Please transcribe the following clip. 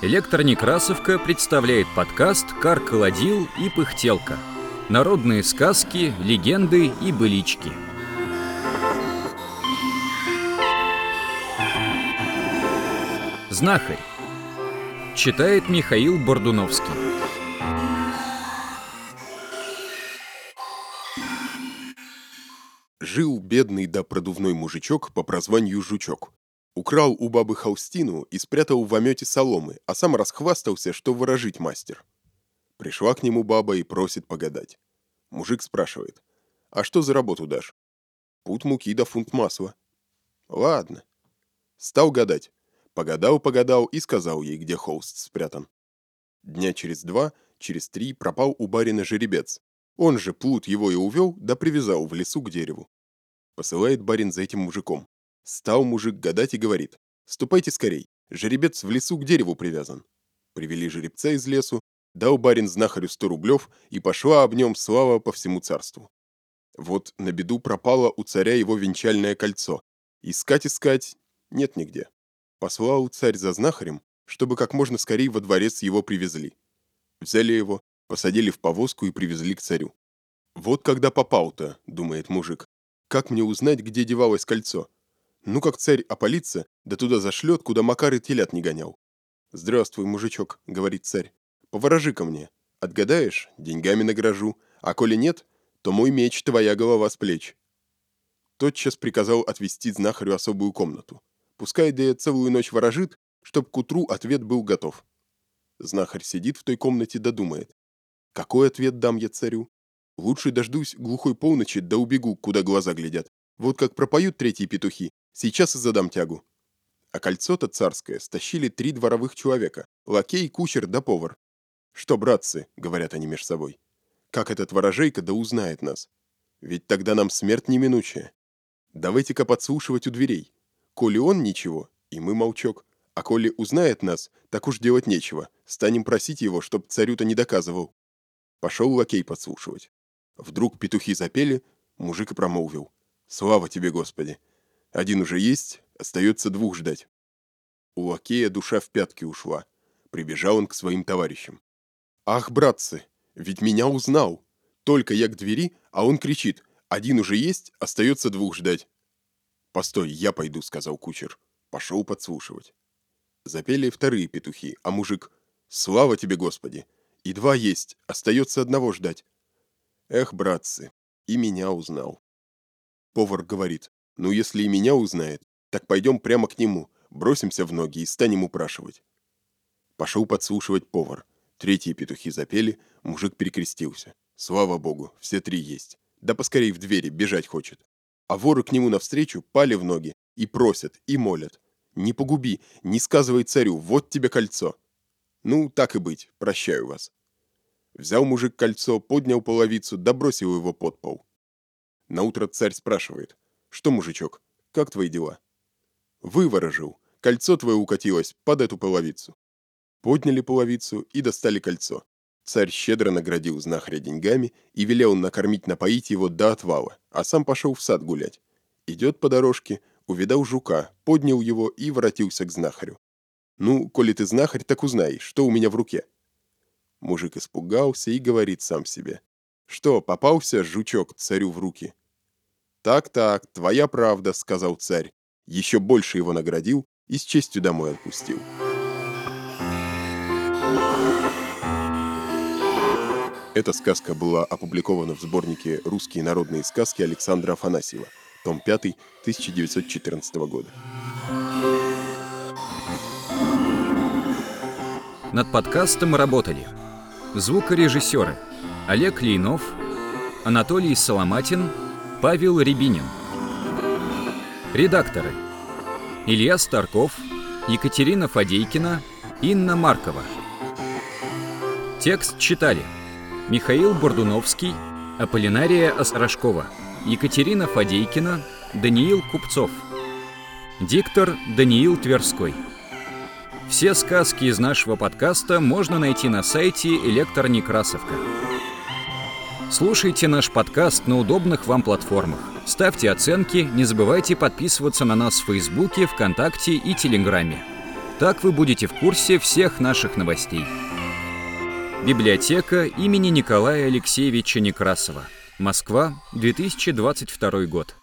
Электронекрасовка представляет подкаст «Кар-колодил и пыхтелка». Народные сказки, легенды и былички. Знахарь. Читает Михаил Бордуновский. Жил бедный да продувной мужичок по прозванию Жучок. Украл у бабы холстину и спрятал в омете соломы, а сам расхвастался, что выражить мастер. Пришла к нему баба и просит погадать. Мужик спрашивает, «А что за работу дашь?» «Путь муки да фунт масла». «Ладно». Стал гадать. Погадал-погадал и сказал ей, где холст спрятан. Дня через два, через три пропал у барина жеребец. Он же плут его и увел, да привязал в лесу к дереву. Посылает барин за этим мужиком. Стал мужик гадать и говорит, «Ступайте скорей, жеребец в лесу к дереву привязан». Привели жеребца из лесу, дал барин знахарю сто рублев, и пошла об нем слава по всему царству. Вот на беду пропало у царя его венчальное кольцо. Искать-искать нет нигде. Послал царь за знахарем, чтобы как можно скорее во дворец его привезли. Взяли его, посадили в повозку и привезли к царю. «Вот когда попал-то», — думает мужик, — «как мне узнать, где девалось кольцо?» Ну, как царь опалится, да туда зашлет, куда Макар и телят не гонял. «Здравствуй, мужичок», — говорит царь. «Поворожи ко мне. Отгадаешь — деньгами награжу, а коли нет, то мой меч — твоя голова с плеч». Тотчас приказал отвести знахарю особую комнату. Пускай да целую ночь ворожит, чтоб к утру ответ был готов. Знахарь сидит в той комнате да думает. Какой ответ дам я царю? Лучше дождусь глухой полночи да убегу, куда глаза глядят. Вот как пропоют третьи петухи, Сейчас и задам тягу. А кольцо-то царское стащили три дворовых человека. Лакей, кучер да повар. «Что, братцы?» — говорят они меж собой. «Как этот ворожейка да узнает нас? Ведь тогда нам смерть неминучая. Давайте-ка подслушивать у дверей. Коли он ничего, и мы молчок. А коли узнает нас, так уж делать нечего. Станем просить его, чтоб царю-то не доказывал». Пошел лакей подслушивать. Вдруг петухи запели, мужик и промолвил. «Слава тебе, Господи! Один уже есть, остается двух ждать. У лакея душа в пятки ушла. Прибежал он к своим товарищам. «Ах, братцы, ведь меня узнал! Только я к двери, а он кричит. Один уже есть, остается двух ждать». «Постой, я пойду», — сказал кучер. Пошел подслушивать. Запели вторые петухи, а мужик «Слава тебе, Господи! И два есть, остается одного ждать». Эх, братцы, и меня узнал. Повар говорит ну, если и меня узнает, так пойдем прямо к нему, бросимся в ноги и станем упрашивать. Пошел подслушивать повар. Третьи петухи запели, мужик перекрестился. Слава богу, все три есть. Да поскорей в двери, бежать хочет. А воры к нему навстречу пали в ноги и просят, и молят. Не погуби, не сказывай царю, вот тебе кольцо. Ну, так и быть, прощаю вас. Взял мужик кольцо, поднял половицу, да бросил его под пол. Наутро царь спрашивает, «Что, мужичок, как твои дела?» «Выворожил. Кольцо твое укатилось под эту половицу». Подняли половицу и достали кольцо. Царь щедро наградил знахаря деньгами и велел накормить напоить его до отвала, а сам пошел в сад гулять. Идет по дорожке, увидал жука, поднял его и воротился к знахарю. «Ну, коли ты знахарь, так узнай, что у меня в руке». Мужик испугался и говорит сам себе. «Что, попался жучок царю в руки?» «Так-так, твоя правда», — сказал царь. Еще больше его наградил и с честью домой отпустил. Эта сказка была опубликована в сборнике «Русские народные сказки» Александра Афанасьева, том 5, 1914 года. Над подкастом работали звукорежиссеры Олег Лейнов, Анатолий Соломатин – Павел Рябинин. Редакторы. Илья Старков, Екатерина Фадейкина, Инна Маркова. Текст читали Михаил Бордуновский, Аполлинария Острожкова, Екатерина Фадейкина, Даниил Купцов. Диктор Даниил Тверской. Все сказки из нашего подкаста можно найти на сайте Электронекрасовка. Слушайте наш подкаст на удобных вам платформах. Ставьте оценки, не забывайте подписываться на нас в Фейсбуке, ВКонтакте и Телеграме. Так вы будете в курсе всех наших новостей. Библиотека имени Николая Алексеевича Некрасова. Москва, 2022 год.